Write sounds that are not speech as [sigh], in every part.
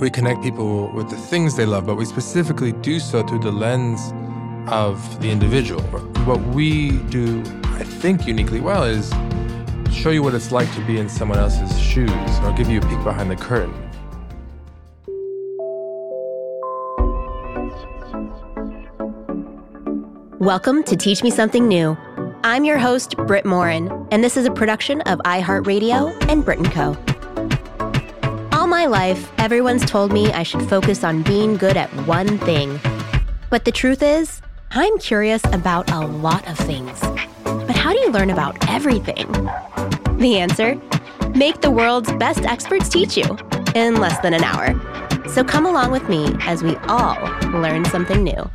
we connect people with the things they love, but we specifically do so through the lens of the individual. What we do, I think, uniquely well is show you what it's like to be in someone else's shoes or give you a peek behind the curtain. Welcome to Teach Me Something New. I'm your host, Brit Morin, and this is a production of iHeartRadio and Brit & Co. My life, everyone's told me I should focus on being good at one thing. But the truth is, I'm curious about a lot of things. But how do you learn about everything? The answer? Make the world's best experts teach you in less than an hour. So come along with me as we all learn something new.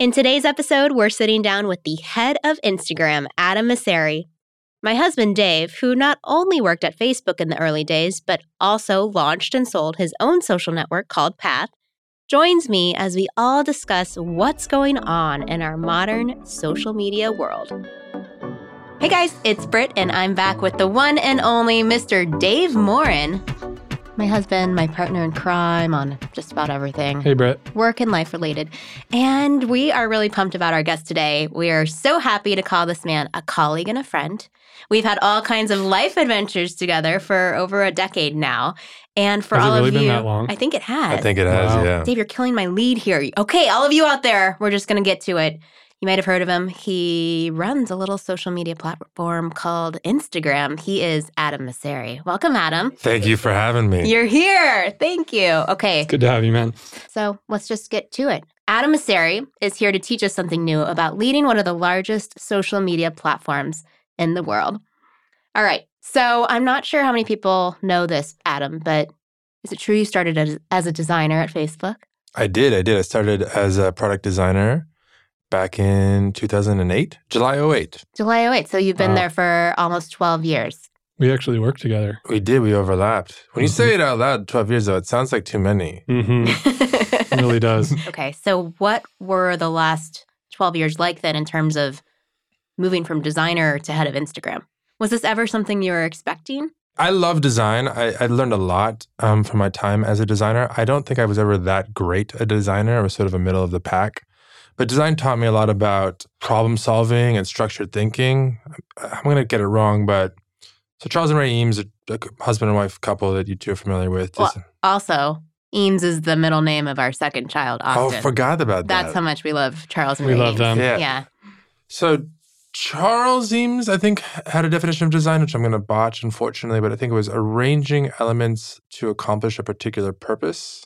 In today's episode, we're sitting down with the head of Instagram, Adam Mosseri. My husband, Dave, who not only worked at Facebook in the early days, but also launched and sold his own social network called Path, joins me as we all discuss what's going on in our modern social media world. Hey guys, it's Brit, and I'm back with the one and only Mr. Dave Morin my husband, my partner in crime on just about everything. Hey, Brett. Work and life related. And we are really pumped about our guest today. We are so happy to call this man a colleague and a friend. We've had all kinds of life adventures together for over a decade now. And for has all really of been you, that long? I think it has. I think it has, Wow. yeah. Dave, you're killing my lead here. Okay, all of you out there, we're just going to get to it. You might have heard of him. He runs a little social media platform called Instagram. He is Adam Mosseri. Welcome, Adam. Thank you for having me. You're here. Thank you. Okay, Good to have you, man. so let's just get to it. Adam Mosseri is here to teach us something new about leading one of the largest social media platforms in the world. All right, so I'm not sure how many people know this, Adam, but is it true you started as, as a designer at Facebook? I did. I did. I started as a product designer back in 2008, July 08. July 08. So you've been Wow. there for almost 12 years. We actually worked together. We did. We overlapped. When you Mhm. say it out loud, 12 years though, it sounds like too many. Mm-hmm. [laughs] It really does. [laughs] okay, so what were the last 12 years like then in terms of moving from designer to head of Instagram? Was this ever something you were expecting? I love design. I, I learned a lot um, from my time as a designer. I don't think I was ever that great a designer. I was sort of a middle of the pack. But design taught me a lot about problem solving and structured thinking. I'm going to get it wrong, but so Charles and Ray Eames, a, a husband and wife couple that you two are familiar with. Well, Also, Eames is the middle name of our second child, oh, Austin. forgot about that. That's how much we love Charles and We Ray love Eames. them. Yeah. Yeah. So Charles Eames, I think, had a definition of design, which I'm going to botch, unfortunately, but I think it was arranging elements to accomplish a particular purpose.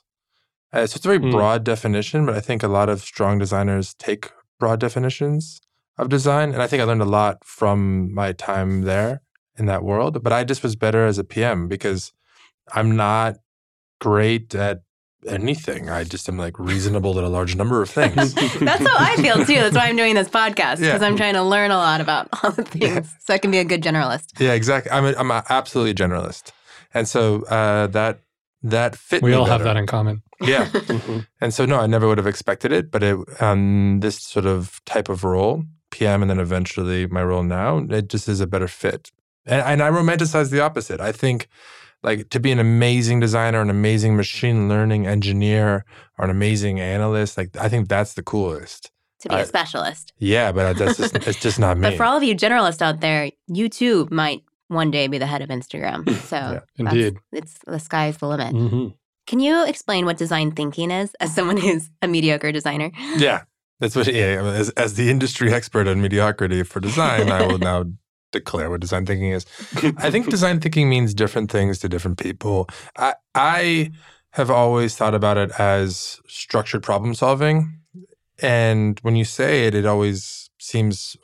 Uh, so it's a very Mm. broad definition, but I think a lot of strong designers take broad definitions of design. And I think I learned a lot from my time there in that world. But I just was better as a PM because I'm not great at anything. I just am like reasonable at a large number of [laughs] things. That's how I feel too. That's why I'm doing this podcast because Yeah. I'm trying to learn a lot about [laughs] all the things Yeah. so I can be a good generalist. Yeah, exactly. I'm a, I'm a absolutely generalist, and so uh, that that fit. We me all have that in common. Yeah, [laughs] and so no, I never would have expected it, but it um, this sort of type of role, PM, and then eventually my role now, it just is a better fit. And, and I romanticize the opposite. I think like to be an amazing designer, an amazing machine learning engineer, or an amazing analyst. Like I think that's the coolest. To be a I- specialist. Yeah, but that's just it's just not [laughs] me. But for all of you generalists out there, you too might one day be the head of Instagram. [laughs] So that's- Indeed. it's the sky's the limit. Mhm. Can you explain what design thinking is as someone who's a mediocre designer? Yeah, that's what. Yeah, as, as the industry expert on mediocrity for design, I will now [laughs] declare what design thinking is. I think [laughs] design thinking means different things to different people. I I have always thought about it as structured problem solving, and when you say it, it always seems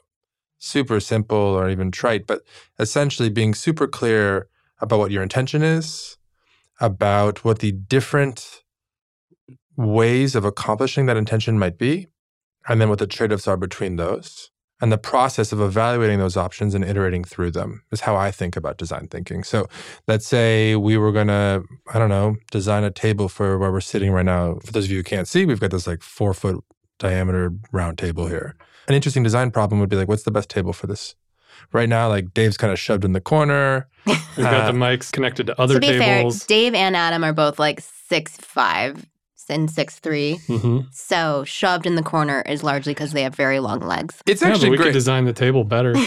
super simple or even trite. But essentially, being super clear about what your intention is, about what the different ways of accomplishing that intention might be, and then what the trade offs are between those. And the process of evaluating those options and iterating through them is how I think about design thinking. So let's say we were going to, I don't know, design a table for where we're sitting right now. For those of you who can't see, we've got this like four foot diameter round table here. An interesting design problem would be like, what's the best table for this? right now, like Dave's kind of shoved in the corner. [laughs] We've got Uh, the mics connected to other to be tables. fair, Dave and Adam are both like six five and six three. hmm So shoved in the corner is largely because they have very long legs. It's Yeah, but actually we could great. design the table better. [laughs]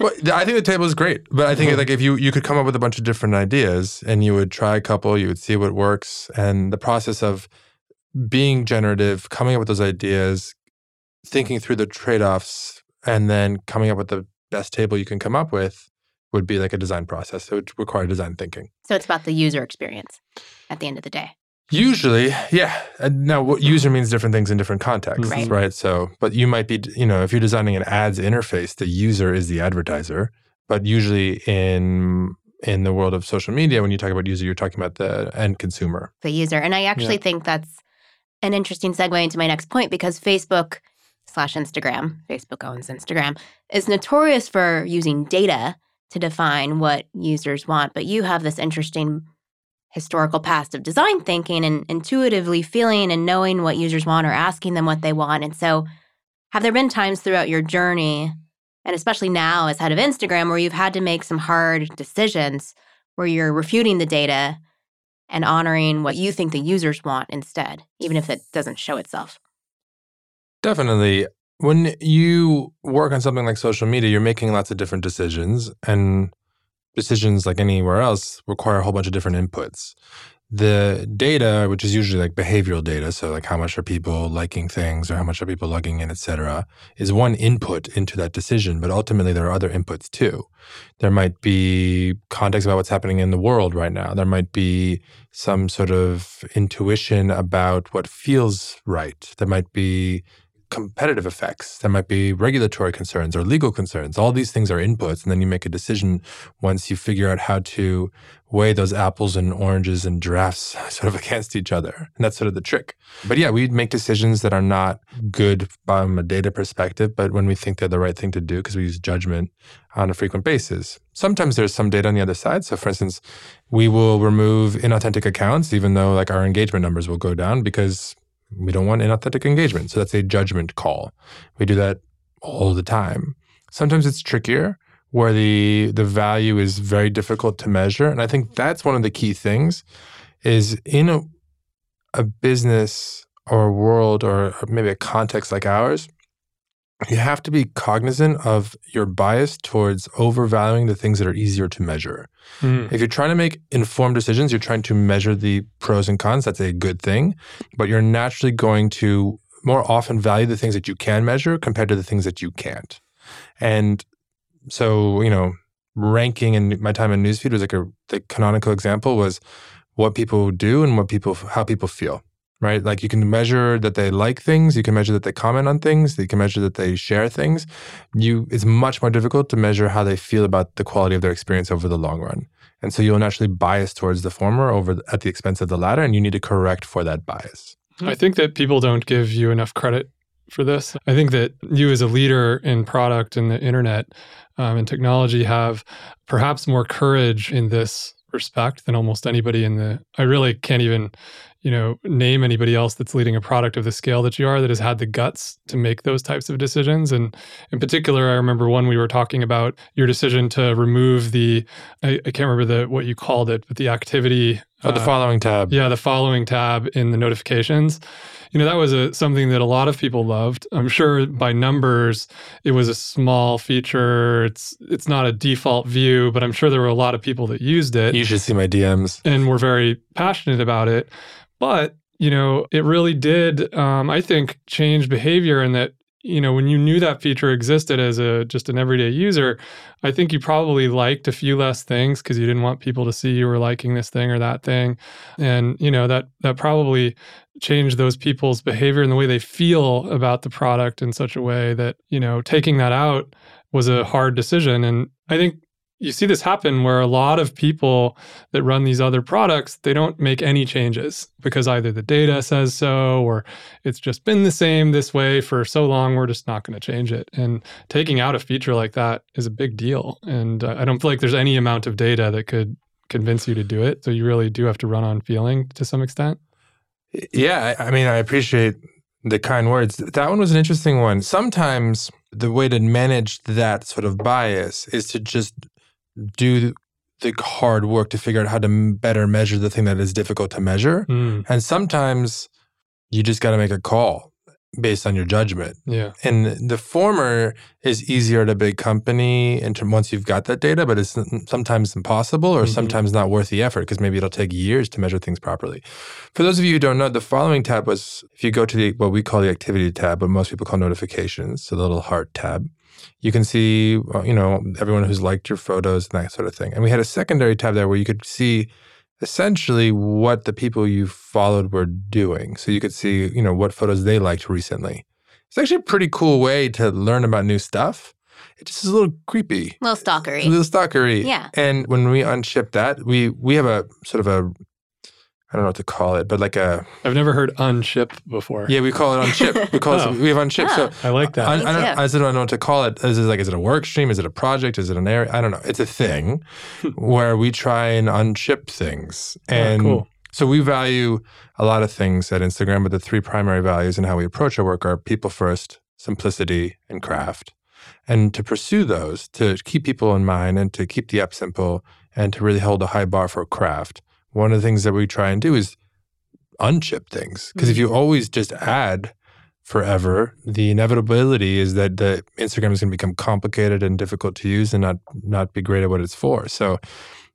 Well, th- I think the table is great, but I think Mhm. like if you you could come up with a bunch of different ideas and you would try a couple, you would see what works, and the process of being generative, coming up with those ideas, thinking through the trade offs, and then coming up with the best table you can come up with would be like a design process. So it would require design thinking. So it's about the user experience at the end of the day. Usually, yeah. Now, what user means different things in different contexts, Right. right. So, but you might be, you know, if you're designing an ads interface, the user is the advertiser. But usually, in in the world of social media, when you talk about user, you're talking about the end consumer. the user. And I actually think that's an interesting segue into my next point because Facebook slash Instagram, Facebook owns Instagram, is notorious for using data to define what users want. But you have this interesting historical past of design thinking and intuitively feeling and knowing what users want or asking them what they want. And so, have there been times throughout your journey, and especially now as head of Instagram, where you've had to make some hard decisions where you're refuting the data and honoring what you think the users want instead, even if it doesn't show itself. Definitely. When you work on something like social media, you're making lots of different decisions, and decisions, like anywhere else, require a whole bunch of different inputs. The data, which is usually like behavioral data, so like how much are people liking things or how much are people logging in, et cetera, is one input into that decision. But ultimately, there are other inputs too. There might be context about what's happening in the world right now. There might be some sort of intuition about what feels right. There might be competitive effects. There might be regulatory concerns or legal concerns. All these things are inputs. And then you make a decision once you figure out how to weigh those apples and oranges and giraffes [laughs] sort of against each other. And that's sort of the trick. But yeah, we make decisions that are not good from a data perspective, but when we think they're the right thing to do, because we use judgment on a frequent basis. Sometimes there's some data on the other side. So for instance, we will remove inauthentic accounts, even though like our engagement numbers will go down because we don't want inauthentic engagement. So that's a judgment call. We do that all the time. Sometimes it's trickier where the the value is very difficult to measure. And I think that's one of the key things is in a, a business or a world or maybe a context like ours, you have to be cognizant of your bias towards overvaluing the things that are easier to measure. Mm. If you're trying to make informed decisions, you're trying to measure the pros and cons. That's a good thing. But you're naturally going to more often value the things that you can measure compared to the things that you can't. And so, you know, ranking in my time in newsfeed was like a the canonical example was what people do and what people how people feel. Right? Like you can measure that they like things, you can measure that they comment on things, you can measure that they share things. You it's much more difficult to measure how they feel about the quality of their experience over the long run. And so you'll naturally bias towards the former over at the expense of the latter, and you need to correct for that bias. I think that people don't give you enough credit for this. I think that you, as a leader in product and the internet um, and technology, have perhaps more courage in this respect than almost anybody in the. I really can't even, you know, name anybody else that's leading a product of the scale that you are that has had the guts to make those types of decisions. And in particular, I remember one we were talking about your decision to remove the. I, I can't remember the what you called it, but the activity. Oh, the uh, following tab. yeah, the following tab in the notifications. You know, that was a something that a lot of people loved. I'm sure by numbers it was a small feature. It's it's not a default view, but I'm sure there were a lot of people that used it You should see my DMs. and were very passionate about it. But, you know, it really did um, I think change behavior in that you know, when you knew that feature existed as a just an everyday user, I think you probably liked a few less things because you didn't want people to see you were liking this thing or that thing. And, you know, that that probably changed those people's behavior and the way they feel about the product in such a way that, you know, taking that out was a hard decision. And I think you see this happen where a lot of people that run these other products they don't make any changes because either the data says so or it's just been the same this way for so long we're just not going to change it and taking out a feature like that is a big deal and uh, i don't feel like there's any amount of data that could convince you to do it so you really do have to run on feeling to some extent Yeah, I, I mean, I appreciate the kind words. That one was an interesting one. Sometimes the way to manage that sort of bias is to just do the hard work to figure out how to better measure the thing that is difficult to measure. Mm, And sometimes you just got to make a call based on your judgment. yeah. And the former is easier at a big company term, once you've got that data, but it's sometimes impossible or Mhm. sometimes not worth the effort because maybe it'll take years to measure things properly. For those of you who don't know, the following tab was if you go to the what we call the activity tab, but most people call notifications, so the little heart tab. You can see, uh, you know, everyone who's liked your photos and that sort of thing. And we had a secondary tab there where you could see essentially what the people you followed were doing. So you could see, you know, what photos they liked recently. It's actually a pretty cool way to learn about new stuff. It just is a little creepy. A little It's a stalkery. little stalkery. Yeah. And when we unship that, we we have a sort of a I don't know what to call it, but like a I've never heard unship before. yeah, we call it unship. [laughs] We call Oh. it we have unship. So I like that. I, I don't. I still don't know what to call it. Is it like, is it a work stream? Is it a project? Is it an area? I don't know. It's a thing [laughs] where we try and unship things. Oh, And cool. so we value a lot of things at Instagram, but the three primary values and how we approach our work are people first, simplicity, and craft. And to pursue those, to keep people in mind and to keep the app simple and to really hold a high bar for craft, one of the things that we try and do is unship things. Because if you mm-hmm. always just add forever, the inevitability is that the Instagram is going to become complicated and difficult to use and not not be great at what it's for. So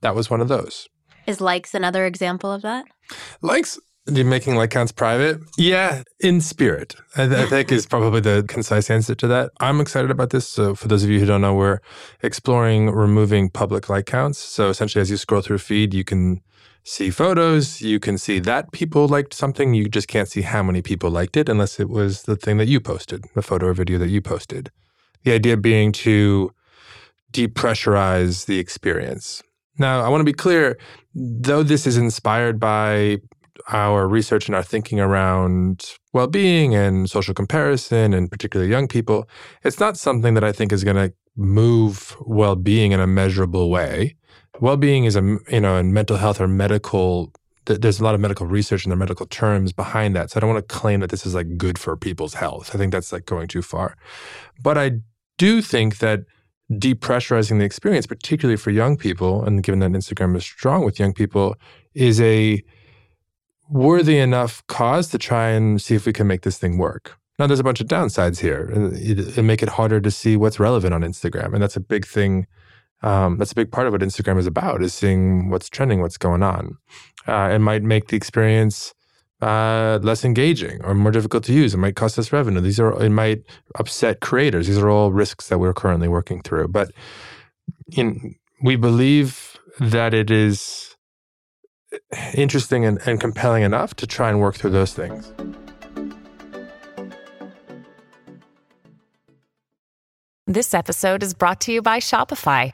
that was one of those. Is likes another example of that? Likes the making like counts private? Yeah, in spirit. I, I think is probably the concise answer to that. I'm excited about this. So for those of you who don't know, we're exploring removing public like counts. So essentially, as you scroll through feed, you can see photos. You can see that people liked something. You just can't see how many people liked it unless it was the thing that you posted, the photo or video that you posted. The idea being to depressurize the experience. Now, I want to be clear, though this is inspired by our research and our thinking around well being and social comparison, and particularly young people, it's not something that I think is going to move well being in a measurable way. Well being is a, you know, in mental health or medical, there's a lot of medical research and the medical terms behind that. So I don't want to claim that this is like good for people's health. I think that's like going too far. But I do think that depressurizing the experience, particularly for young people, and given that Instagram is strong with young people, is a worthy enough cause to try and see if we can make this thing work. Now, there's a bunch of downsides here. Uh, it, it make it harder to see what's relevant on Instagram, and that's a big thing. Um, that's a big part of what Instagram is about: is seeing what's trending, what's going on. Uh, it might make the experience uh, less engaging or more difficult to use. It might cost us revenue. These are it might upset creators. These are all risks that we're currently working through. But in, we believe that it is interesting and, and compelling enough to try and work through those things. This episode is brought to you by Shopify.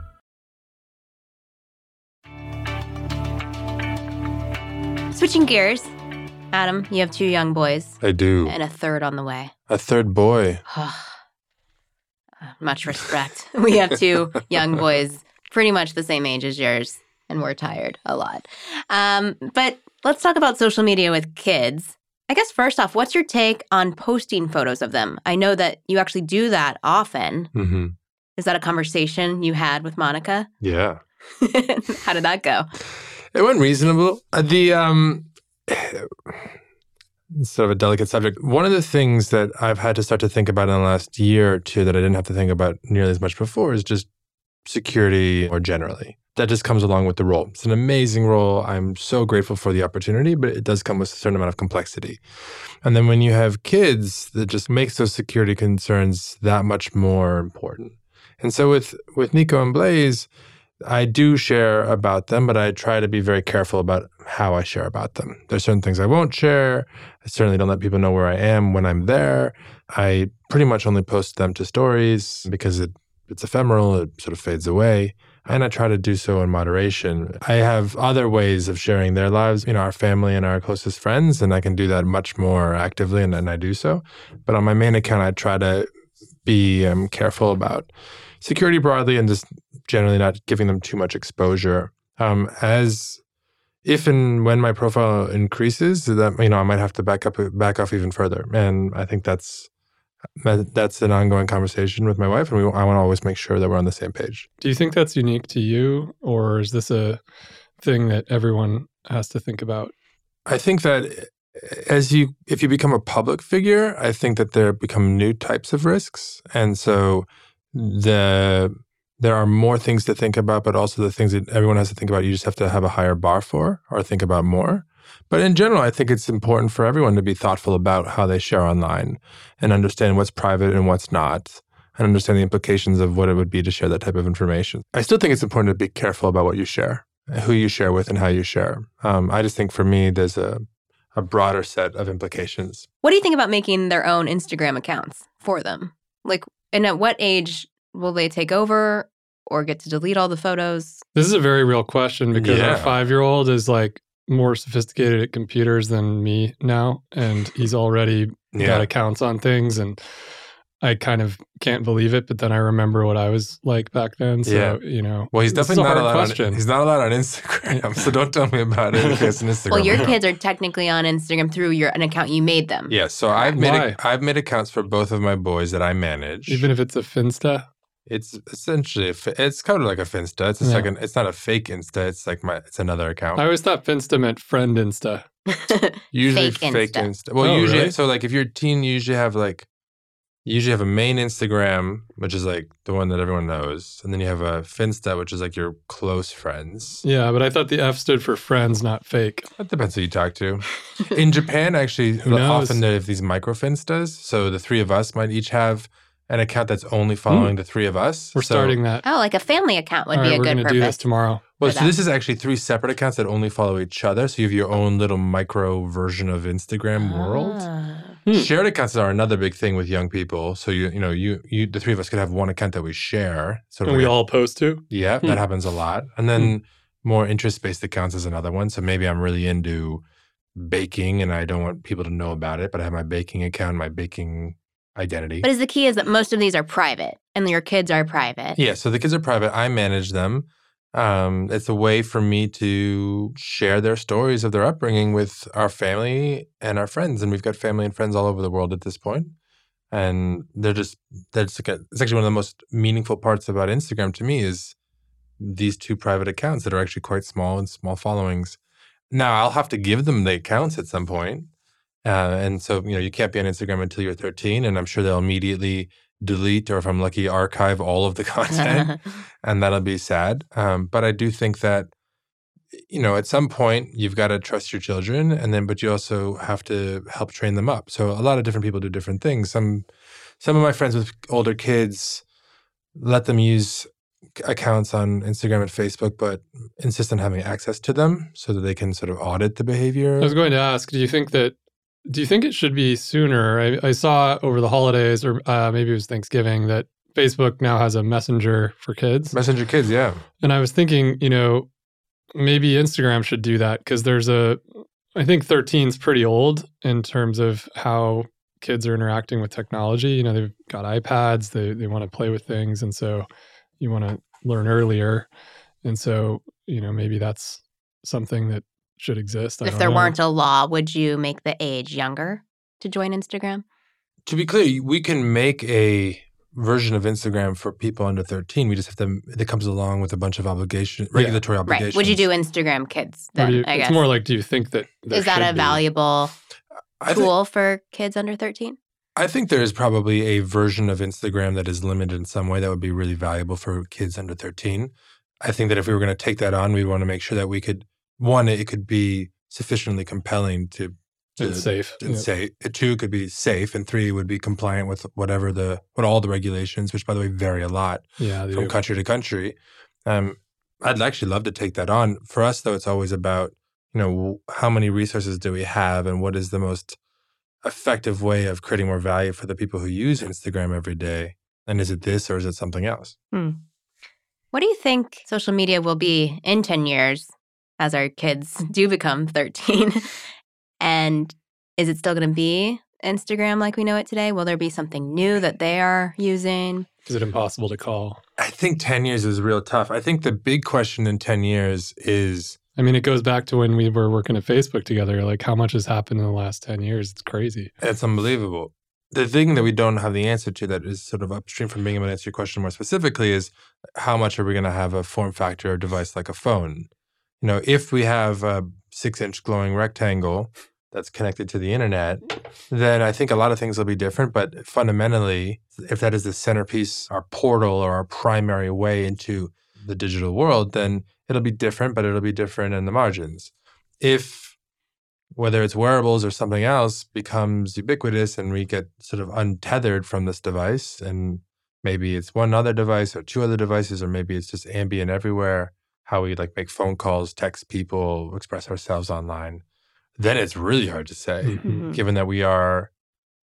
Switching gears, Adam, you have two young boys I do. and a third on the way. A third boy. [sighs] Much respect. [laughs] we have two young boys, pretty much the same age as yours, and we're tired a lot. Um, but let's talk about social media with kids. I guess first off, what's your take on posting photos of them? I know that you actually do that often. hmm Is that a conversation you had with Monica? Yeah. [laughs] How did that go? It went reasonable. Uh, The um, [sighs] sort of a delicate subject. One of the things that I've had to start to think about in the last year or two that I didn't have to think about nearly as much before is just security or generally. That just comes along with the role. It's an amazing role. I'm so grateful for the opportunity, but it does come with a certain amount of complexity. And then when you have kids, that just makes those security concerns that much more important. And so with with Nico and Blaze, I do share about them, but I try to be very careful about how I share about them. There's certain things I won't share. I certainly don't let people know where I am when I'm there. I pretty much only post them to stories because it, it's ephemeral, it sort of fades away. And I try to do so in moderation. I have other ways of sharing their lives, you know, our family and our closest friends, and I can do that much more actively, and, and I do so. But on my main account, I try to be um, careful about security broadly and just generally not giving them too much exposure. Um, as if and when my profile increases, that you know I might have to back up, back off even further, and I think that's that, that's an ongoing conversation with my wife, and we, I want to always make sure that we're on the same page. Do you think that's unique to you, or is this a thing that everyone has to think about? I think that as you if you become a public figure, I think that there become new types of risks, and so the there are more things to think about, but also the things that everyone has to think about. You just have to have a higher bar for, or think about more. But in general, I think it's important for everyone to be thoughtful about how they share online and understand what's private and what's not, and understand the implications of what it would be to share that type of information. I still think it's important to be careful about what you share, who you share with, and how you share. Um, I just think for me, there's a a broader set of implications. What do you think about making their own Instagram accounts for them? Like, and at what age will they take over or get to delete all the photos? This is a very real question because Yeah. our five year old is like more sophisticated at computers than me now. And he's already Yeah. got accounts on things. And I kind of can't believe it. But then I remember what I was like back then. So, Yeah. you know. Well, he's definitely not hard allowed. On, question. he's not allowed on Instagram, so don't tell me about it if he an Instagram. [laughs] Well, your account. kids are technically on Instagram through your an account you made them. Yeah, so I've made Why? a, I've made accounts for both of my boys that I manage. Even if it's a Finsta. it's essentially a, it's kind of like a Finsta. It's a Yeah. second. It's not a fake Insta. It's like my it's another account. I always thought Finsta meant friend Insta. [laughs] usually fake fake, Insta. Insta. Well, Oh, usually really? so like if you're a teen, you usually have like you usually have a main Instagram, which is like the one that everyone knows, and then you have a Finsta, which is like your close friends. Yeah. But I thought the F stood for friends, not fake. That depends who you talk to. In [laughs] Japan, actually, often they have these micro finstas. So the three of us might each have an account that's only following the three of us. Hmm. We're So- starting that. Oh, like a family account would All be right, a we're good gonna do this tomorrow. Well, so that. this is actually three separate accounts that only follow each other. So you have your own little micro version of Instagram world. Hmm. Shared accounts are another big thing with young people. So you you know you you the three of us could have one account that we share. And we all post to. yeah, Hmm. that happens a lot. And then more interest based accounts is another one. So maybe I'm really into baking and I don't want people to know about it, but I have my baking account, my baking identity. But is the key is that most of these are private and your kids are private. Yeah, so the kids are private. I manage them. Um, it's a way for me to share their stories of their upbringing with our family and our friends, and we've got family and friends all over the world at this point. And they're just that's it's actually one of the most meaningful parts about Instagram to me is these two private accounts that are actually quite small and small followings. Now I'll have to give them the accounts at some point. Uh, and so you know you can't be on Instagram until you're 13, and I'm sure they'll immediately delete or if I'm lucky archive all of the [laughs] content [laughs] and that'll be sad. Um, but I do think that you know at some point you've got to trust your children, and then but you also have to help train them up. So a lot of different people do different things. Some some of my friends with older kids let them use accounts on Instagram and Facebook, but insist on having access to them so that they can sort of audit the behavior. I was going to ask, do you think that do you think it should be sooner? I, I saw over the holidays, or uh, maybe it was Thanksgiving, that Facebook now has a messenger for kids. Messenger kids, yeah. And I was thinking, you know, maybe Instagram should do that because there's a, I think 13 is pretty old in terms of how kids are interacting with technology. You know, they've got iPads, they they want to play with things, and so you want to learn earlier. And so, you know, maybe that's something that should exist. I if don't there know. weren't a law, would you make the age younger to join Instagram? To be clear, we can make a version of Instagram for people under 13. We just have to, it comes along with a bunch of obligation, Yeah. regulatory obligations. Right. Would you do Instagram kids then? you- I it's guess. more like, do you think that there Is that a be? valuable I think, tool for kids under 13? I think there is probably a version of Instagram that is limited in some way that would be really valuable for kids under 13. I think that if we were going to take that on, we want to make sure that we could, one, it could be sufficiently compelling to, to It's safe. and Yeah. say two could be safe and three would be compliant with whatever the what all the regulations which by the way vary a lot Yeah, from do. country to country um i'd actually love to take that on for us though it's always about you know how many resources do we have and what is the most effective way of creating more value for the people who use instagram every day and is it this or is it something else What do you think social media will be in 10 years as our kids mm-hmm. do become 13? [laughs] and is it still going to be Instagram like we know it today? Will there be something new that they are using? Is it impossible to call? i think 10 years is real tough i think the big question in 10 years is I mean, it goes back to when we were working at Facebook together. Like, how much has happened in the last 10 years? It's crazy. It's unbelievable. The thing that we don't have the answer to that is sort of upstream from being able to answer your question more specifically is how much are we going to have a form factor or device like a phone? You know, if we have a six inch glowing rectangle that's connected to the internet, then I think a lot of things will be different. But fundamentally, if that is the centerpiece, our portal or our primary way into the digital world, then it'll be different, but it'll be different in the margins. If whether it's wearables or something else becomes ubiquitous and we get sort of untethered from this device and maybe it's one other device or two other devices or maybe it's just ambient everywhere how we like make phone calls text people express ourselves online then it's really hard to say Mhm. given that we are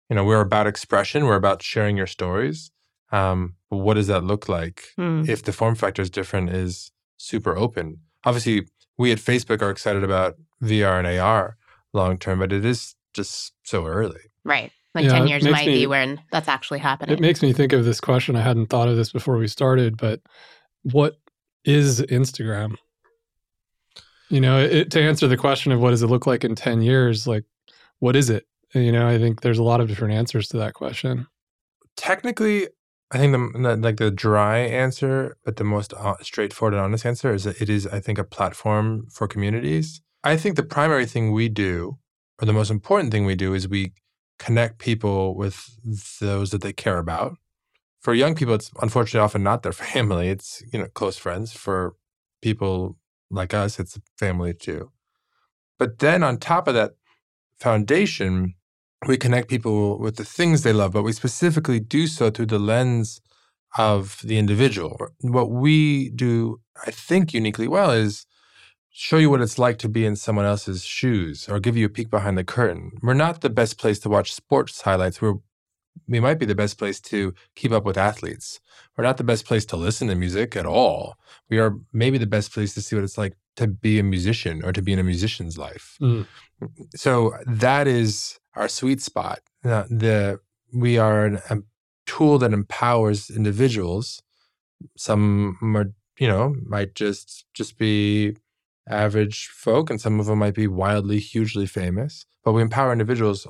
you know we're about expression we're about sharing your stories um, but what does that look like Hmm. if the form factor is different is super open. Obviously, we at Facebook are excited about VR and AR long term, but it is just so early. Right. Like Yeah, 10 years might me- be when that's actually happening. It makes me think of this question. I hadn't thought of this before we started, but what is Instagram? You know, it, to answer the question of what does it look like in 10 years, like, what is it? You know, I think there's a lot of different answers to that question. Technically, I think the, the like the dry answer, but the most uh, straightforward and honest answer is that it is, I think, a platform for communities. I think the primary thing we do, or the most important thing we do, is we connect people with those that they care about. For young people, it's unfortunately often not their [laughs] family; it's you know close friends. For people like us, it's family too. But then on top of that foundation, we connect people with the things they love, but we specifically do so through the lens of the individual. What we do, I think, uniquely well is show you what it's like to be in someone else's shoes or give you a peek behind the curtain. We're not the best place to watch sports highlights. We're we might be the best place to keep up with athletes. We're not the best place to listen to music at all. We are maybe the best place to see what it's like to be a musician or to be in a musician's life. Mm. So that is our sweet spot. Uh, the we are an, a tool that empowers individuals. Some are, you know, might just just be average folk, and some of them might be wildly, hugely famous. But we empower individuals,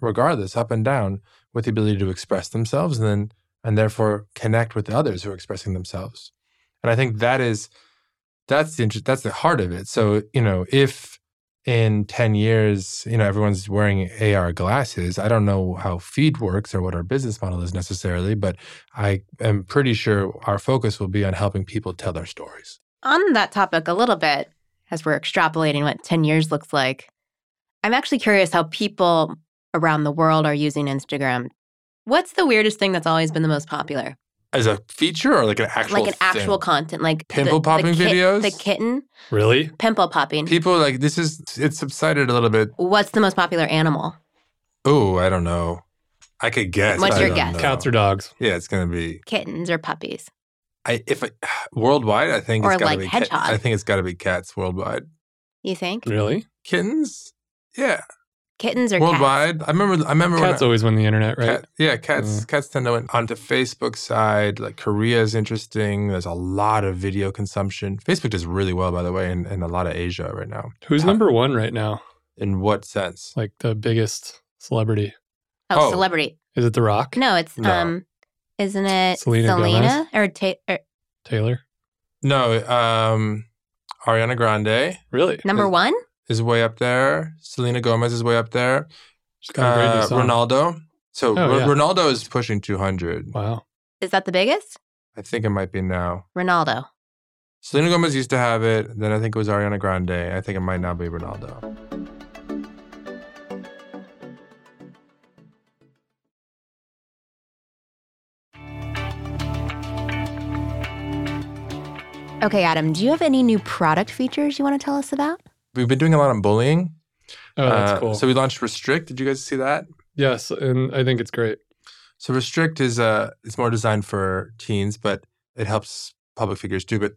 regardless, up and down, with the ability to express themselves, and then and therefore connect with the others who are expressing themselves. And I think that is that's the inter- that's the heart of it. So you know, if in 10 years, you know, everyone's wearing AR glasses. I don't know how feed works or what our business model is necessarily, but I am pretty sure our focus will be on helping people tell their stories. On that topic, a little bit, as we're extrapolating what 10 years looks like, I'm actually curious how people around the world are using Instagram. What's the weirdest thing that's always been the most popular? As a feature or like an actual like an actual thing? content, like Pimple the popping kit- videos? The kitten, Really? pimple popping. People like this is it's subsided a little bit. What's the most popular animal? Oh, I don't know. I could guess. What's I your guess? know. Cats or dogs? Yeah, it's gonna be Kittens or puppies? I if I, [sighs] worldwide. I think Or it's gotta like be cat- hedgehog. I think it's got to be cats worldwide. You think? Really? Kittens? Yeah. Kittens or worldwide. I remember. I remember when Cats I- always win the internet, right? Cat, yeah, cats cats tend to went onto Facebook side. Like Korea is interesting. There's a lot of video consumption. Facebook does really well, by the way, in, in a lot of Asia right now. Who's Top- number one right now? In what sense? Like the biggest celebrity? Oh, Oh. celebrity. Is it The Rock? No, it's No. um, isn't it Selena Selena or, Ta- or Taylor? No, um, Ariana Grande Really? number Is- one? is way up there. Selena Gomez is way up there. She's got a great new Uh. Ronaldo. So Oh, Ro- yeah. Ronaldo is pushing 200. Wow. Is that the biggest? I think it might be now. Ronaldo. Selena Gomez used to have it. Then I think it was Ariana Grande. I think it might now be Ronaldo. Okay, Adam, do you have any new product features you want to tell us about? We've been doing a lot on bullying. Oh, that's Uh, cool. So we launched Restrict. Did you guys see that? yes, and I think it's great. So Restrict is uh it's more designed for teens, but it helps public figures too. But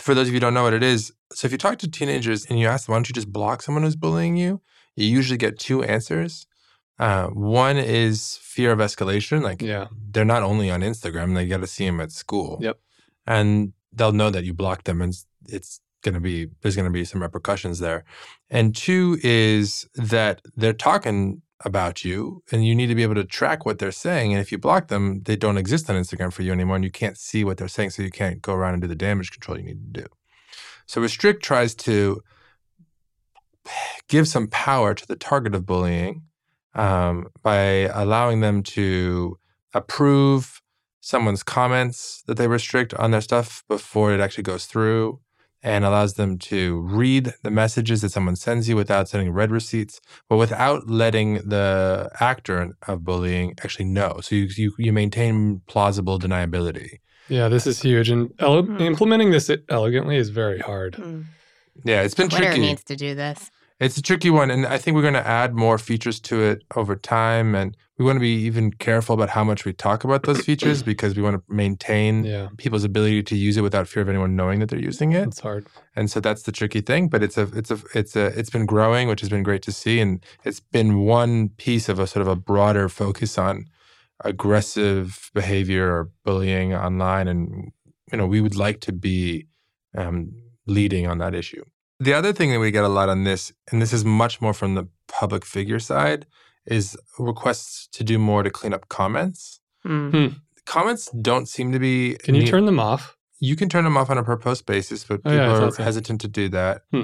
for those of you who don't know what it is, so if you talk to teenagers and you ask them, why don't you just block someone who's bullying you? You usually get two answers. Uh, one is fear of escalation, like Yeah. they're not only on Instagram, they got to see them at school. Yep. And they'll know that you blocked them and it's- going to be, there's going to be some repercussions there. And two is that they're talking about you and you need to be able to track what they're saying. And if you block them, they don't exist on Instagram for you anymore and you can't see what they're saying. So you can't go around and do the damage control you need to do. So Restrict tries to give some power to the target of bullying um, by allowing them to approve someone's comments that they restrict on their stuff before it actually goes through and allows them to read the messages that someone sends you without sending read receipts, but without letting the actor of bullying actually know. So you you, you maintain plausible deniability. Yeah, this is huge. And ele- Hmm. implementing this elegantly is very hard. Yeah, it's been Twitter tricky. needs to do this. It's a tricky one, and I think we're going to add more features to it over time. And we want to be even careful about how much we talk about those features [clears throat] because we want to maintain Yeah, people's ability to use it without fear of anyone knowing that they're using it. it's hard. And so that's the tricky thing. But it's a it's a it's a it's been growing, which has been great to see, and it's been one piece of a sort of a broader focus on aggressive behavior or bullying online. And you know, we would like to be um, leading on that issue. The other thing that we get a lot on this, and this is much more from the public figure side, is requests to do more to clean up comments. Comments don't seem to be. Can you neat- turn them off? you can turn them off on a per post basis, but Oh, people yeah, are so. hesitant to do that. Hmm.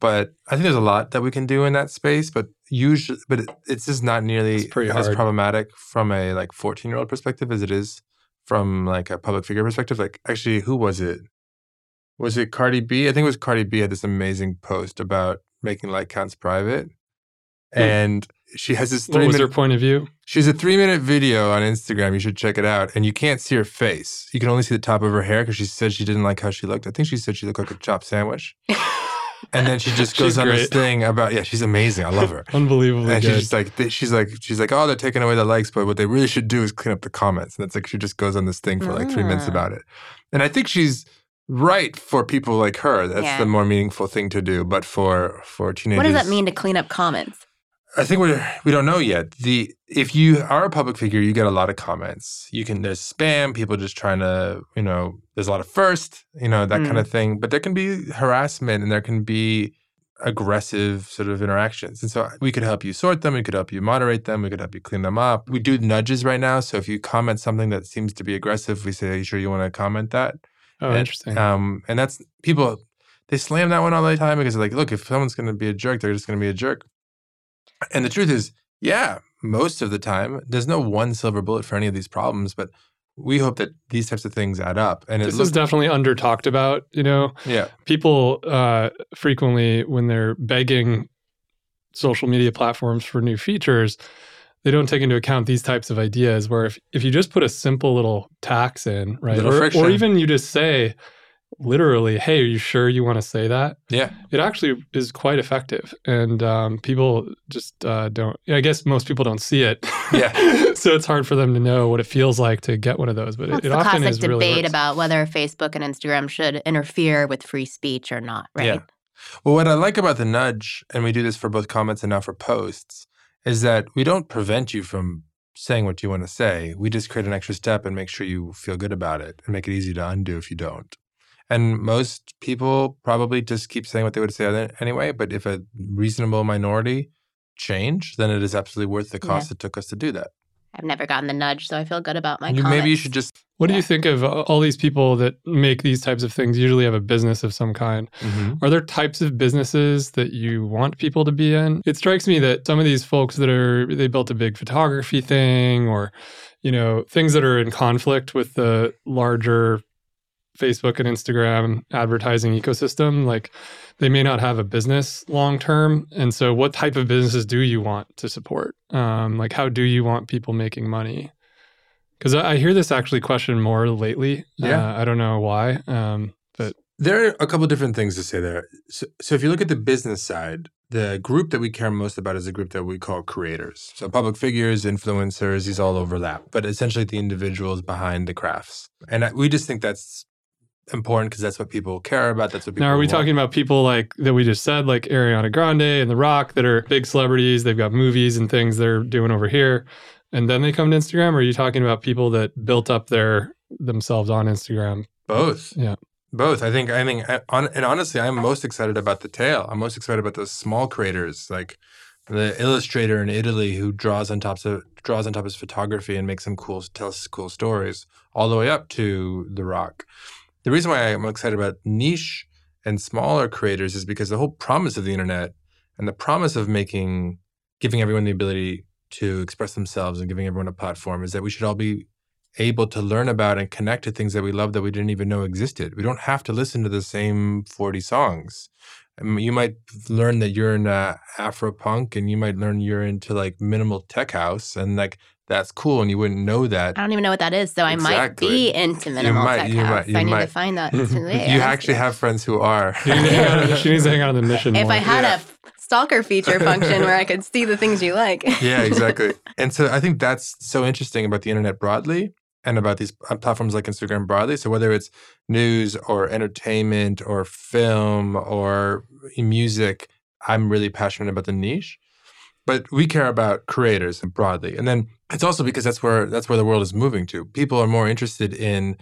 But I think there's a lot that we can do in that space. But usually, but it, it's just not nearly as hard. problematic from a like 14 year old perspective as it is from like a public figure perspective. Like, actually, who was it? Was it Cardi B? I think it was Cardi B had this amazing post about making like counts private, Hmm. and she has this What three was minute their point of view? She's a three minute video on Instagram. You should check it out. And you can't see her face. You can only see the top of her hair because she said she didn't like how she looked. I think she said she looked like a chopped sandwich. [laughs] And then she just goes She's on this thing about, yeah, she's amazing. I love her. [laughs] Unbelievably And she's just like, they- she's like, she's like, oh, they're taking away the likes, but what they really should do is clean up the comments. And it's like, she just goes on this thing for like three minutes Ah. about it. And I think she's right for people like her. That's Yeah. the more meaningful thing to do. But for for teenagers, What does that mean to clean up comments? I think we we don't know yet. The if you are a public figure, you get a lot of comments. You can there's spam, people just trying to you know there's a lot of first, you know that kind of mm. thing. But there can be harassment and there can be aggressive sort of interactions, and so we could help you sort them. We could help you moderate them. We could help you clean them up. We do nudges right now, so if you comment something that seems to be aggressive, we say, "Are you sure you want to comment that?" Oh, and- interesting. Um, and that's people they slam that one all the time because they're like, look, if someone's going to be a jerk, they're just going to be a jerk. And the truth is, yeah, most of the time, there's no one silver bullet for any of these problems, but we hope that these types of things add up. And this looks, is definitely under talked about. You know, yeah, people uh, frequently when they're begging social media platforms for new features they don't take into account these types of ideas where if, if you just put a simple little tax in right or, or even you just say literally hey are you sure you want to say that yeah, it actually is quite effective and um, people just uh, don't i guess most people don't see it Yeah. [laughs] so it's hard for them to know what it feels like to get one of those but That's it, it often is really debate works. about whether Facebook and Instagram should interfere with free speech or not, right? Yeah. Well, what I like about the nudge, and we do this for both comments and now for posts, is that we don't prevent you from saying what you want to say. We just create an extra step and make sure you feel good about it and make it easy to undo if you don't. And most people probably just keep saying what they would say anyway. But if a reasonable minority change, then it is absolutely worth the cost it took us to do that. I've never gotten the nudge, so I feel good about my You, comments. maybe you should just. What do you think of uh, all these people that make these types of things? Usually have a business of some kind. Mhm. Are there types of businesses that you want people to be in? It strikes me that some of these folks that are they built a big photography thing or you know, things that are in conflict with the larger Facebook and Instagram advertising ecosystem, like they may not have a business long term. And so what type of businesses do you want to support? Um, like how do you want people making money? Because I, I hear this actually question more lately. Yeah. Uh, I don't know why. Um, but There are a couple different things to say there. So, so if you look at the business side, the group that we care most about is a group that we call creators. So public figures, influencers, these all overlap, but essentially the individuals behind the crafts. And I, we just think that's important because that's what people care about. That's what people Now, are we want. talking about people like that we just said, like Ariana Grande and The Rock, that are big celebrities? They've got movies and things they're doing over here, and then they come to Instagram. Or are you talking about people that built up their themselves on Instagram? both? Yeah. Both. I think. I think. I- hon- And honestly, I'm most excited about the tail. I'm most excited about those small creators, like the illustrator in Italy who draws on top of draws on top of his photography and makes some cool tells cool stories, all the way up to The Rock. The reason why I'm excited about niche and smaller creators is because the whole promise of the internet and the promise of making giving everyone the ability to express themselves and giving everyone a platform is that we should all be able to learn about and connect to things that we love that we didn't even know existed. We don't have to listen to the same 40 songs. I mean, you might learn that you're in uh, Afro punk and you might learn you're into like minimal tech house and like that's cool and you wouldn't know that. I don't even know what that is, so I might be into minimal might- tech you house. might- you I need to find that [laughs] today. you actually have friends who are. She needs to hang out, she needs to hang out on the mission. If more. I had Yeah. a stalker feature function where I could see the things you like. [laughs] yeah, exactly. [laughs] And so I think that's so interesting about the internet broadly and about these uh, platforms like Instagram broadly. So whether it's news or entertainment or film or music, I'm really passionate about the niche. But we care about creators broadly. And then it's also because that's where that's where the world is moving to. People are more interested in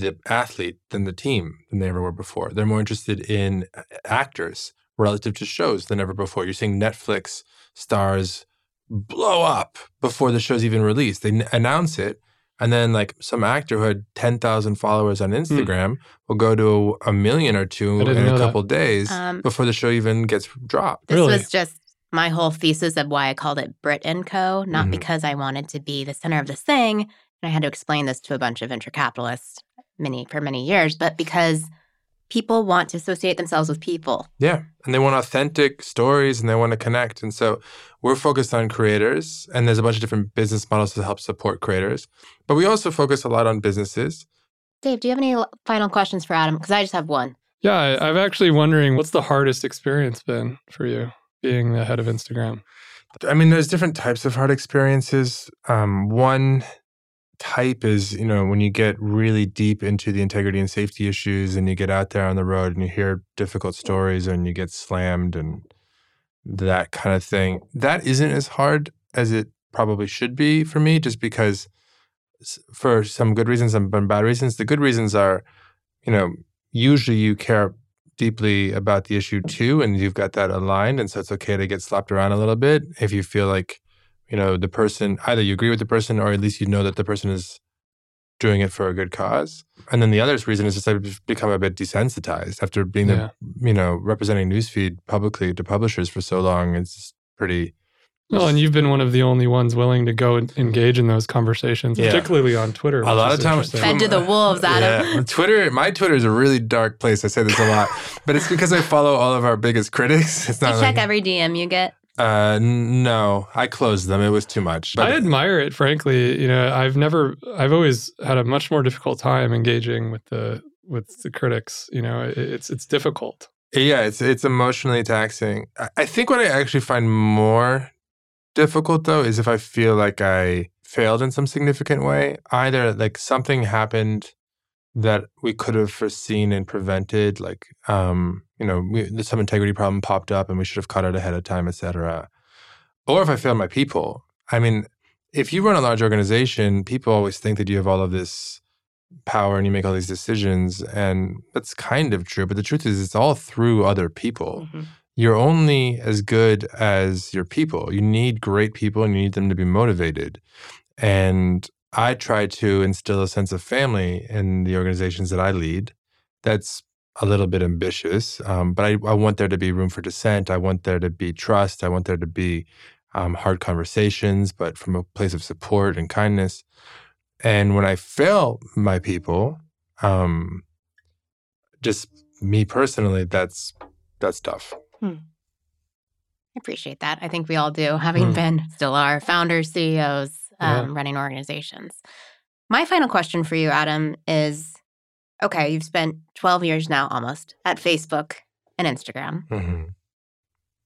the athlete than the team than they ever were before. They're more interested in uh, actors relative to shows than ever before. You're seeing Netflix stars blow up before the show's even released. They n- announce it, and then like some actor who had ten thousand followers on Instagram will go to a million or two Hmm. In a know that. couple days Um, before the show even gets dropped. This Really? was just my whole thesis of why I called it Brit and Co. Not Mhm. because I wanted to be the center of this thing, and I had to explain this to a bunch of venture capitalists many for many years, but because people want to associate themselves with people. Yeah. And they want authentic stories and they want to connect. And so we're focused on creators, and there's a bunch of different business models to help support creators. But we also focus a lot on businesses. Dave, do you have any final questions for Adam? Because I just have one. yeah, I, I'm actually wondering what's the hardest experience been for you being the head of Instagram? I mean, there's different types of hard experiences. Um, one type is, you know, when you get really deep into the integrity and safety issues and you get out there on the road and you hear difficult stories and you get slammed and that kind of thing. That isn't as hard as it probably should be for me, just because for some good reasons and bad reasons. The good reasons are, you know, usually you care deeply about the issue too, and you've got that aligned, and so it's okay to get slapped around a little bit if you feel like, you know, the person either you agree with the person or at least you know that the person is doing it for a good cause. And then the other reason is just I've become a bit desensitized after being Yeah. the, you know, representing newsfeed publicly to publishers for so long. It's pretty. Well, and you've been one of the only ones willing to go and engage in those conversations, Yeah. particularly on Twitter. A lot of times- interesting. Fed to the wolves, Adam. Yeah. Twitter, my Twitter is a really dark place. I say this a lot, but it's because I follow all of our biggest critics. [laughs] It's You not check every DM you get. uh, no, I closed them. It was too much. I admire it, frankly. You know, I've never, I've always had a much more difficult time engaging with the with the critics. You know, it, it's it's difficult. Yeah, it's it's emotionally taxing. I- I think what I actually find more difficult though is if I feel like I failed in some significant way. Either like something happened that we could have foreseen and prevented, like um, you know, we, some integrity problem popped up and we should have caught it ahead of time, etc. Or if I failed my people. I mean, if you run a large organization, people always think that you have all of this power and you make all these decisions, and that's kind of true. But the truth is, it's all through other people. Mm-hmm. You're only as good as your people. You need great people and you need them to be motivated. And I try to instill a sense of family in the organizations that I lead. That's a little bit ambitious, um, but I, I, want there to be room for dissent. I want there to be trust. I want there to be um, hard conversations, but from a place of support and kindness. And when I fail my people, um, just me personally, that's that's tough. Hmm. I appreciate that. I think we all do, having hmm. been still our founders, CEOs, um, yeah. running organizations. My final question for you, Adam, is okay, you've spent 12 years now almost at Facebook and Instagram. Mm-hmm.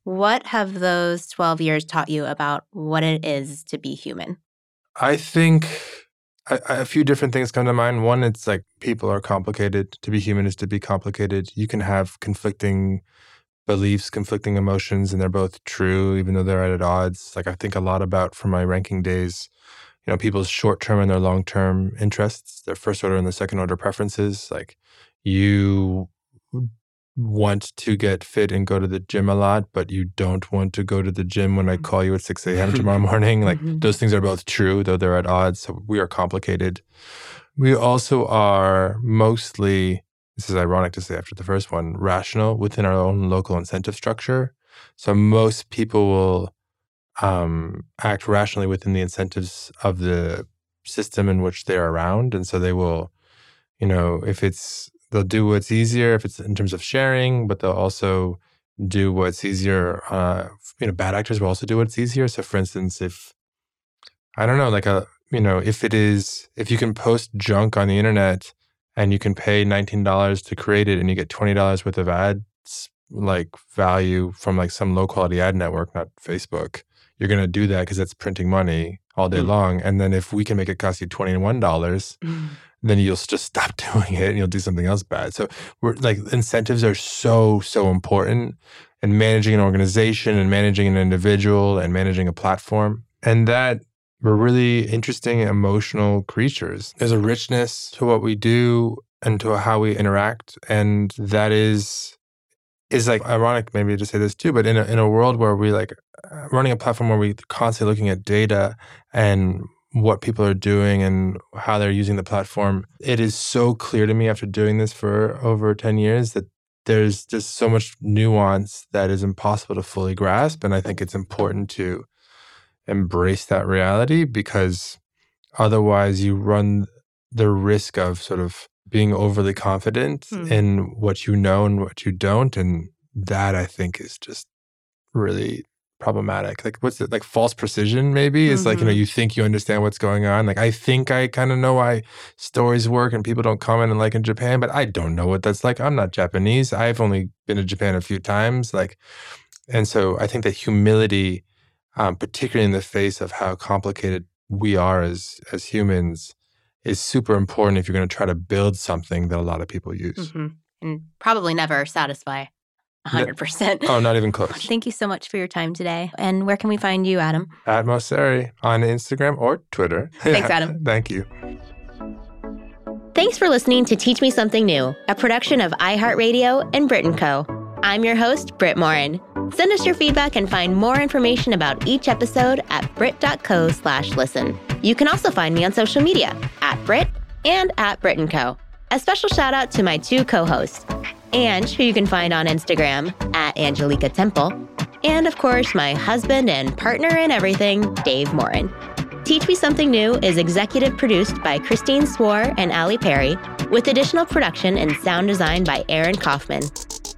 What have those 12 years taught you about what it is to be human? I think a, a, few different things come to mind. One, it's like people are complicated. To be human is to be complicated. You can have conflicting beliefs, conflicting emotions, and they're both true, even though they're at odds. Like I think a lot about from my ranking days you know people's short term and their long term interests, their first order and their second order preferences. Like you want to get fit and go to the gym a lot, but you don't want to go to the gym when I mm-hmm. call you at 6 a.m. [laughs] tomorrow morning. Like mm-hmm. those things are both true, though they're at odds. So we are complicated. We also are mostly, this is ironic to say after the first one, rational within our own local incentive structure. So most people will um, act rationally within the incentives of the system in which they're around. And so they will, you know, if it's, they'll do what's easier if it's in terms of sharing, but they'll also do what's easier. Uh, you know, bad actors will also do what's easier. So for instance, if, I don't know, like a, you know, if it is, if you can post junk on the internet and you can pay $19 to create it and you get $20 worth of ads like value from like some low quality ad network, not Facebook, you're going to do that because that's printing money all day mm. long. And then if we can make it cost you $21, mm. then you'll just [laughs] stop doing it and you'll do something else bad. So we're like incentives are so, so important in managing an organization and managing an individual and managing a platform. And that we're really interesting, emotional creatures. There's a richness to what we do and to how we interact. And that is is like ironic maybe to say this too, but in a, in a world where we like uh, running a platform where we constantly looking at data and what people are doing and how they're using the platform, it is so clear to me after doing this for over 10 years that there's just so much nuance that is impossible to fully grasp. And I think it's important to embrace that reality because otherwise you run the risk of sort of being overly confident hmm. in what you know and what you don't. And that I think is just really problematic. Like what's it like false precision maybe? It's mm-hmm. like, you know, mm-hmm. you think you understand what's going on. Like I think I kind of know why stories work and people don't comment and like in Japan, but I don't know what that's like. I'm not Japanese. I've only been to Japan a few times. Like and so I think that humility, um, particularly in the face of how complicated we are as as humans, is super important if you're going to try to build something that a lot of people use. Mm-hmm. And probably never satisfy 100%. Oh, not even [laughs] close. Thank you so much for your time today. And where can we find you, Adam? At Mosseri on Instagram or Twitter. [laughs] Thanks, Adam. Thank you. Thanks for listening to Teach Me Something New, a production of iHeartRadio and Brit & Co. I'm your host, Brit Morin. Send us your feedback and find more information about each episode at brit.co slash listen. You can also find me on social media at Brit and at Brit & Co. A special shout out to my two co-hosts, Ange, who you can find on Instagram at Angelica Temple, and of course, my husband and partner in everything, Dave Morin. Teach Me Something New is executive produced by Christine Swar and Ali Perry, with additional production and sound design by Aaron Kaufman.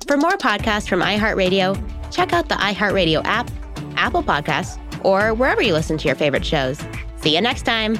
For more podcasts from iHeartRadio, check out the iHeartRadio app, Apple Podcasts, or wherever you listen to your favorite shows. See you next time.